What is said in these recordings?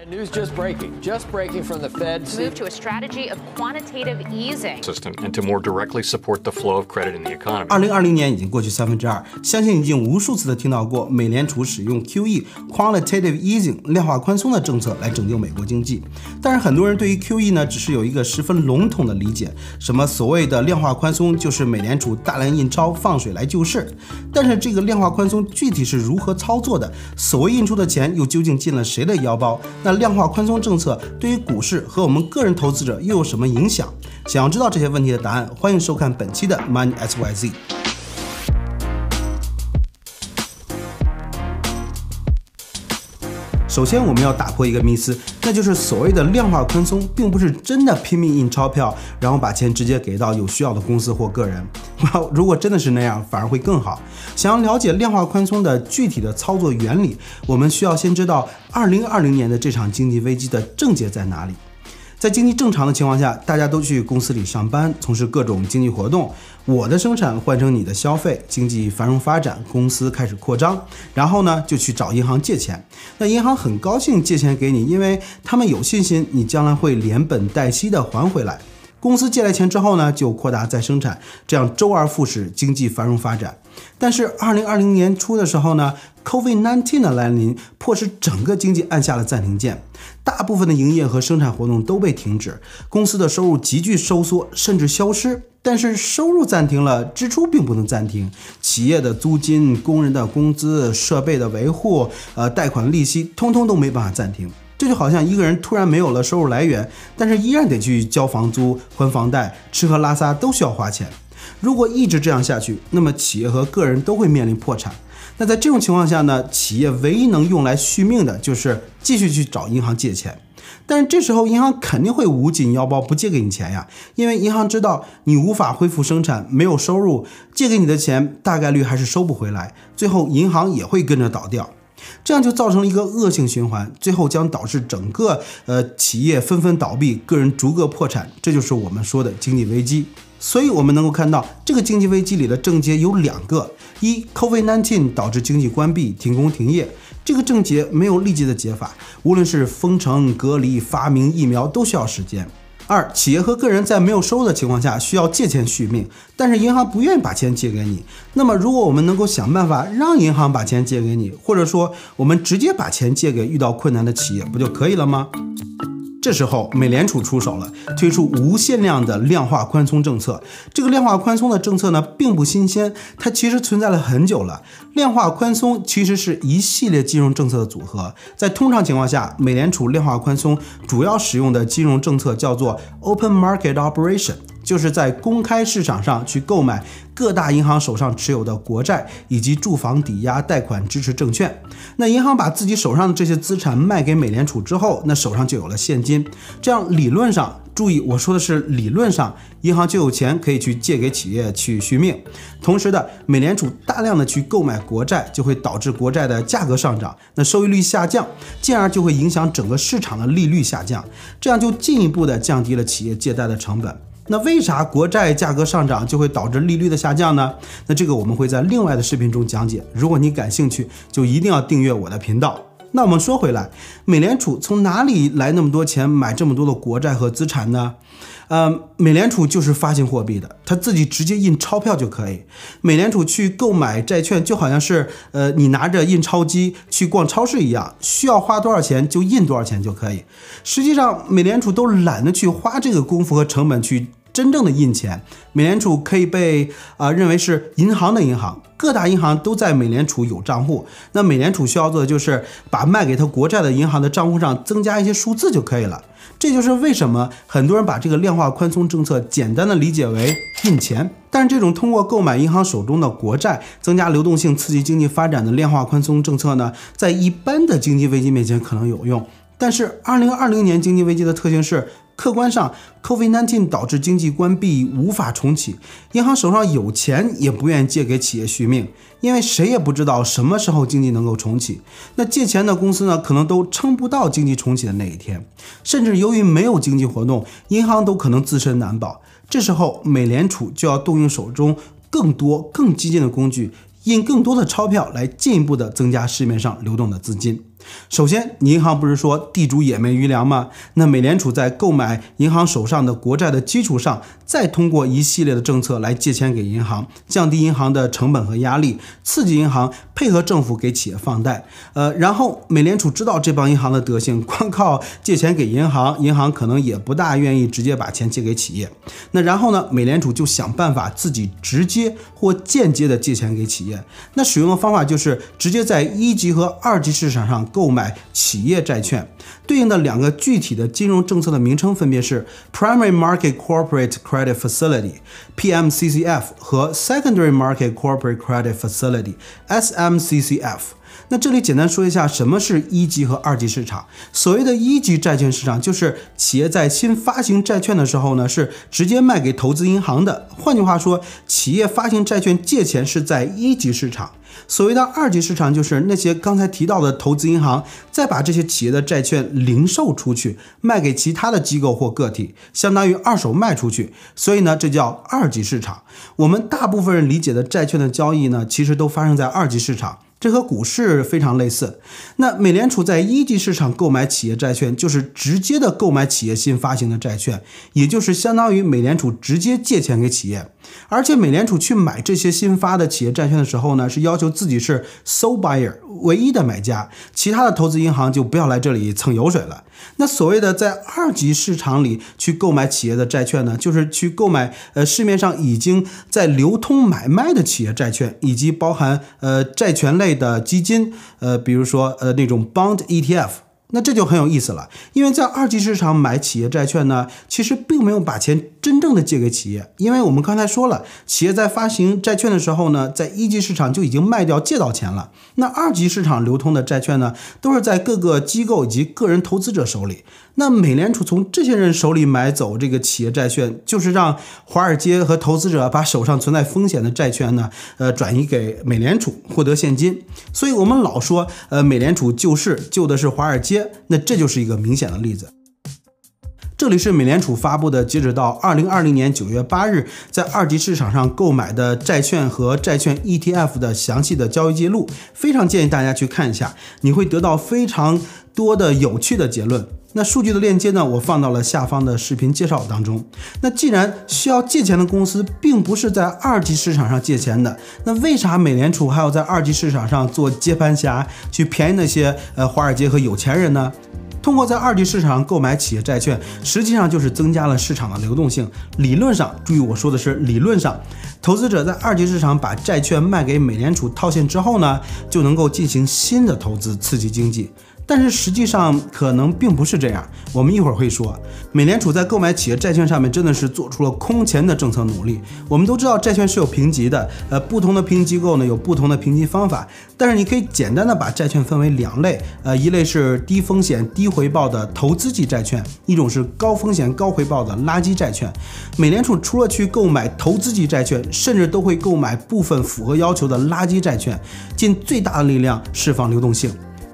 And news just breaking, just breaking from the Fed. Move to a strategy of quantitative easing. system and to more directly support the flow of credit in the economy. 二零二零年已经过去三分之二，相信已经无数次的听到过美联储使用 QE quantitative easing 量化宽松的政策来拯救美国经济。但是很多人对于 QE 呢，只是有一个十分笼统的理解，什么所谓的量化宽松就是美联储大量印钞放水来救市。但是这个量化宽松具体是如何操作的？所谓印出的钱又究竟进了谁的腰包？那量化宽松政策对于股市和我们个人投资者又有什么影响？想要知道这些问题的答案，欢迎收看本期的 Money SYZ。首先，我们要打破一个迷思，那就是所谓的量化宽松，并不是真的拼命印钞票，然后把钱直接给到有需要的公司或个人。如果真的是那样，反而会更好。想要了解量化宽松的具体的操作原理，我们需要先知道2020年的这场经济危机的症结在哪里。在经济正常的情况下，大家都去公司里上班，从事各种经济活动。我的生产换成你的消费，经济繁荣发展，公司开始扩张，然后呢就去找银行借钱。那银行很高兴借钱给你，因为他们有信心你将来会连本带息的还回来。公司借来钱之后呢，就扩大再生产，这样周而复始，经济繁荣发展。但是二零二零年初的时候呢，COVID-19 的来临，迫使整个经济按下了暂停键，大部分的营业和生产活动都被停止，公司的收入急剧收缩，甚至消失。但是收入暂停了，支出并不能暂停，企业的租金、工人的工资、设备的维护、呃贷款利息，通通都没办法暂停。这就好像一个人突然没有了收入来源，但是依然得去交房租、还房贷，吃喝拉撒都需要花钱。如果一直这样下去，那么企业和个人都会面临破产。那在这种情况下呢，企业唯一能用来续命的就是继续去找银行借钱。但是这时候银行肯定会捂紧腰包不借给你钱呀，因为银行知道你无法恢复生产，没有收入，借给你的钱大概率还是收不回来，最后银行也会跟着倒掉。这样就造成了一个恶性循环，最后将导致整个呃企业纷纷倒闭，个人逐个破产，这就是我们说的经济危机。所以，我们能够看到这个经济危机里的症结有两个：一，COVID-19 导致经济关闭、停工停业，这个症结没有立即的解法，无论是封城、隔离、发明疫苗，都需要时间。二，企业和个人在没有收入的情况下需要借钱续命，但是银行不愿意把钱借给你。那么，如果我们能够想办法让银行把钱借给你，或者说我们直接把钱借给遇到困难的企业，不就可以了吗？这时候，美联储出手了，推出无限量的量化宽松政策。这个量化宽松的政策呢，并不新鲜，它其实存在了很久了。量化宽松其实是一系列金融政策的组合。在通常情况下，美联储量化宽松主要使用的金融政策叫做 Open Market Operation。就是在公开市场上去购买各大银行手上持有的国债以及住房抵押贷款支持证券。那银行把自己手上的这些资产卖给美联储之后，那手上就有了现金。这样理论上，注意我说的是理论上，银行就有钱可以去借给企业去续命。同时的，美联储大量的去购买国债，就会导致国债的价格上涨，那收益率下降，进而就会影响整个市场的利率下降，这样就进一步的降低了企业借贷的成本。那为啥国债价格上涨就会导致利率的下降呢？那这个我们会在另外的视频中讲解。如果你感兴趣，就一定要订阅我的频道。那我们说回来，美联储从哪里来那么多钱买这么多的国债和资产呢？呃，美联储就是发行货币的，它自己直接印钞票就可以。美联储去购买债券，就好像是呃你拿着印钞机去逛超市一样，需要花多少钱就印多少钱就可以。实际上，美联储都懒得去花这个功夫和成本去。真正的印钱，美联储可以被啊认为是银行的银行，各大银行都在美联储有账户。那美联储需要做的就是把卖给他国债的银行的账户上增加一些数字就可以了。这就是为什么很多人把这个量化宽松政策简单的理解为印钱。但是这种通过购买银行手中的国债增加流动性、刺激经济发展的量化宽松政策呢，在一般的经济危机面前可能有用。但是二零二零年经济危机的特性是。客观上，COVID-19 导致经济关闭，无法重启。银行手上有钱，也不愿意借给企业续命，因为谁也不知道什么时候经济能够重启。那借钱的公司呢，可能都撑不到经济重启的那一天。甚至由于没有经济活动，银行都可能自身难保。这时候，美联储就要动用手中更多、更激进的工具，印更多的钞票，来进一步的增加市面上流动的资金。首先，银行不是说地主也没余粮吗？那美联储在购买银行手上的国债的基础上，再通过一系列的政策来借钱给银行，降低银行的成本和压力，刺激银行配合政府给企业放贷。呃，然后美联储知道这帮银行的德行，光靠借钱给银行，银行可能也不大愿意直接把钱借给企业。那然后呢，美联储就想办法自己直接或间接的借钱给企业。那使用的方法就是直接在一级和二级市场上购买企业债券，对应的两个具体的金融政策的名称分别是 Primary Market Corporate Credit Facility（PMCCF） 和 Secondary Market Corporate Credit Facility（SMCCF）。那这里简单说一下什么是一级和二级市场。所谓的一级债券市场，就是企业在新发行债券的时候呢，是直接卖给投资银行的。换句话说，企业发行债券借钱是在一级市场。所谓的二级市场，就是那些刚才提到的投资银行，再把这些企业的债券零售出去，卖给其他的机构或个体，相当于二手卖出去。所以呢，这叫二级市场。我们大部分人理解的债券的交易呢，其实都发生在二级市场。这和股市非常类似。那美联储在一级市场购买企业债券，就是直接的购买企业新发行的债券，也就是相当于美联储直接借钱给企业。而且美联储去买这些新发的企业债券的时候呢，是要求自己是 sole buyer 唯一的买家，其他的投资银行就不要来这里蹭油水了。那所谓的在二级市场里去购买企业的债券呢，就是去购买呃市面上已经在流通买卖的企业债券，以及包含呃债权类的基金，呃比如说呃那种 bond ETF。那这就很有意思了，因为在二级市场买企业债券呢，其实并没有把钱真正的借给企业，因为我们刚才说了，企业在发行债券的时候呢，在一级市场就已经卖掉借到钱了。那二级市场流通的债券呢，都是在各个机构以及个人投资者手里。那美联储从这些人手里买走这个企业债券，就是让华尔街和投资者把手上存在风险的债券呢，呃，转移给美联储获得现金。所以我们老说，呃，美联储救市救的是华尔街，那这就是一个明显的例子。这里是美联储发布的，截止到二零二零年九月八日，在二级市场上购买的债券和债券 ETF 的详细的交易记录，非常建议大家去看一下，你会得到非常多的有趣的结论。那数据的链接呢，我放到了下方的视频介绍当中。那既然需要借钱的公司并不是在二级市场上借钱的，那为啥美联储还要在二级市场上做接盘侠，去便宜那些呃华尔街和有钱人呢？通过在二级市场购买企业债券，实际上就是增加了市场的流动性。理论上，注意我说的是理论上，投资者在二级市场把债券卖给美联储套现之后呢，就能够进行新的投资，刺激经济。但是实际上可能并不是这样，我们一会儿会说，美联储在购买企业债券上面真的是做出了空前的政策努力。我们都知道债券是有评级的，呃，不同的评级机构呢有不同的评级方法，但是你可以简单的把债券分为两类，呃，一类是低风险低回报的投资级债券，一种是高风险高回报的垃圾债券。美联储除了去购买投资级债券，甚至都会购买部分符合要求的垃圾债券，尽最大的力量释放流动性。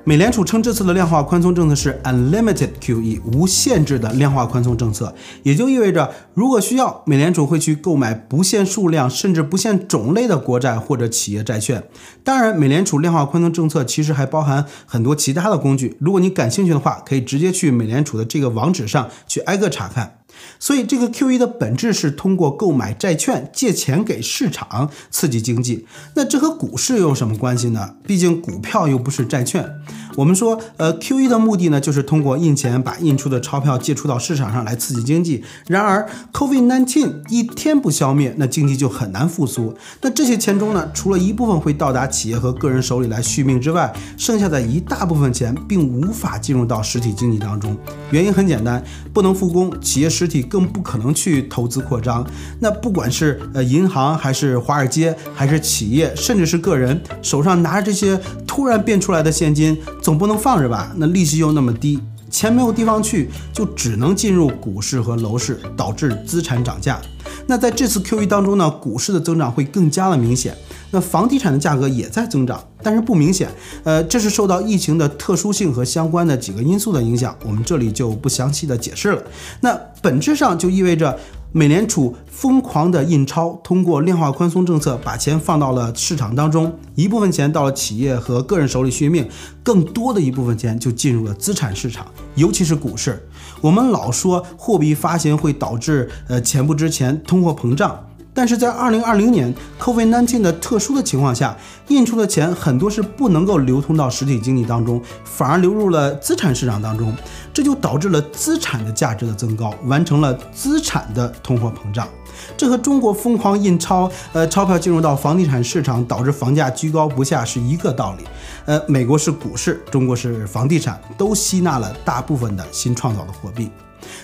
美联储称这次的量化宽松政策是 unlimited QE，无限制的量化宽松政策，也就意味着如果需要，美联储会去购买不限数量甚至不限种类的国债或者企业债券。当然，美联储量化宽松政策其实还包含很多其他的工具，如果你感兴趣的话，可以直接去美联储的这个网址上去挨个查看。所以，这个 QE 的本质是通过购买债券借钱给市场刺激经济。那这和股市有什么关系呢？毕竟股票又不是债券。我们说，呃，QE 的目的呢，就是通过印钱把印出的钞票借出到市场上来刺激经济。然而，COVID-19 一天不消灭，那经济就很难复苏。那这些钱中呢，除了一部分会到达企业和个人手里来续命之外，剩下的一大部分钱并无法进入到实体经济当中。原因很简单，不能复工，企业实体更不可能去投资扩张。那不管是呃银行还是华尔街，还是企业，甚至是个人，手上拿着这些突然变出来的现金。总不能放着吧？那利息又那么低，钱没有地方去，就只能进入股市和楼市，导致资产涨价。那在这次 QE 当中呢，股市的增长会更加的明显，那房地产的价格也在增长，但是不明显。呃，这是受到疫情的特殊性和相关的几个因素的影响，我们这里就不详细的解释了。那本质上就意味着。美联储疯狂的印钞，通过量化宽松政策把钱放到了市场当中，一部分钱到了企业和个人手里续命，更多的一部分钱就进入了资产市场，尤其是股市。我们老说货币发行会导致呃钱不值钱，通货膨胀。但是在二零二零年 COVID-19 的特殊的情况下，印出的钱很多是不能够流通到实体经济当中，反而流入了资产市场当中，这就导致了资产的价值的增高，完成了资产的通货膨胀。这和中国疯狂印钞，呃，钞票进入到房地产市场，导致房价居高不下是一个道理。呃，美国是股市，中国是房地产，都吸纳了大部分的新创造的货币。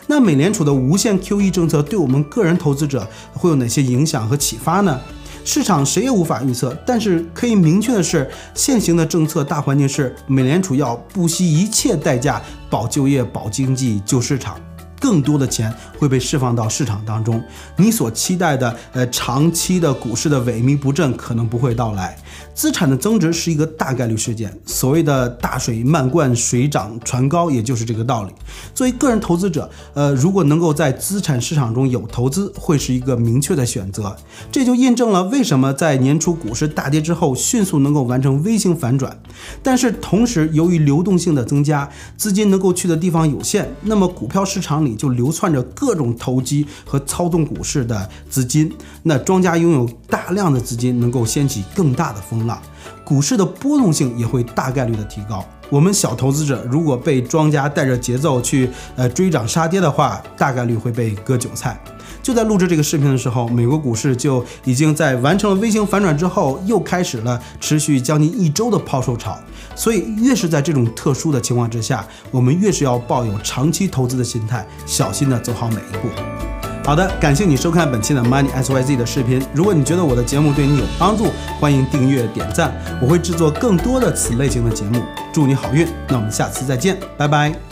那美联储的无限 QE 政策对我们个人投资者会有哪些影响和启发呢？市场谁也无法预测，但是可以明确的是，现行的政策大环境是美联储要不惜一切代价保就业、保经济、救市场。更多的钱会被释放到市场当中，你所期待的呃长期的股市的萎靡不振可能不会到来，资产的增值是一个大概率事件。所谓的大水漫灌水涨船高，也就是这个道理。作为个人投资者，呃，如果能够在资产市场中有投资，会是一个明确的选择。这就印证了为什么在年初股市大跌之后，迅速能够完成 V 型反转。但是同时，由于流动性的增加，资金能够去的地方有限，那么股票市场里。就流窜着各种投机和操纵股市的资金，那庄家拥有大量的资金，能够掀起更大的风浪，股市的波动性也会大概率的提高。我们小投资者如果被庄家带着节奏去呃追涨杀跌的话，大概率会被割韭菜。就在录制这个视频的时候，美国股市就已经在完成了微型反转之后，又开始了持续将近一周的抛售潮。所以，越是在这种特殊的情况之下，我们越是要抱有长期投资的心态，小心的走好每一步。好的，感谢你收看本期的 Money S Y Z 的视频。如果你觉得我的节目对你有帮助，欢迎订阅点赞，我会制作更多的此类型的节目。祝你好运，那我们下次再见，拜拜。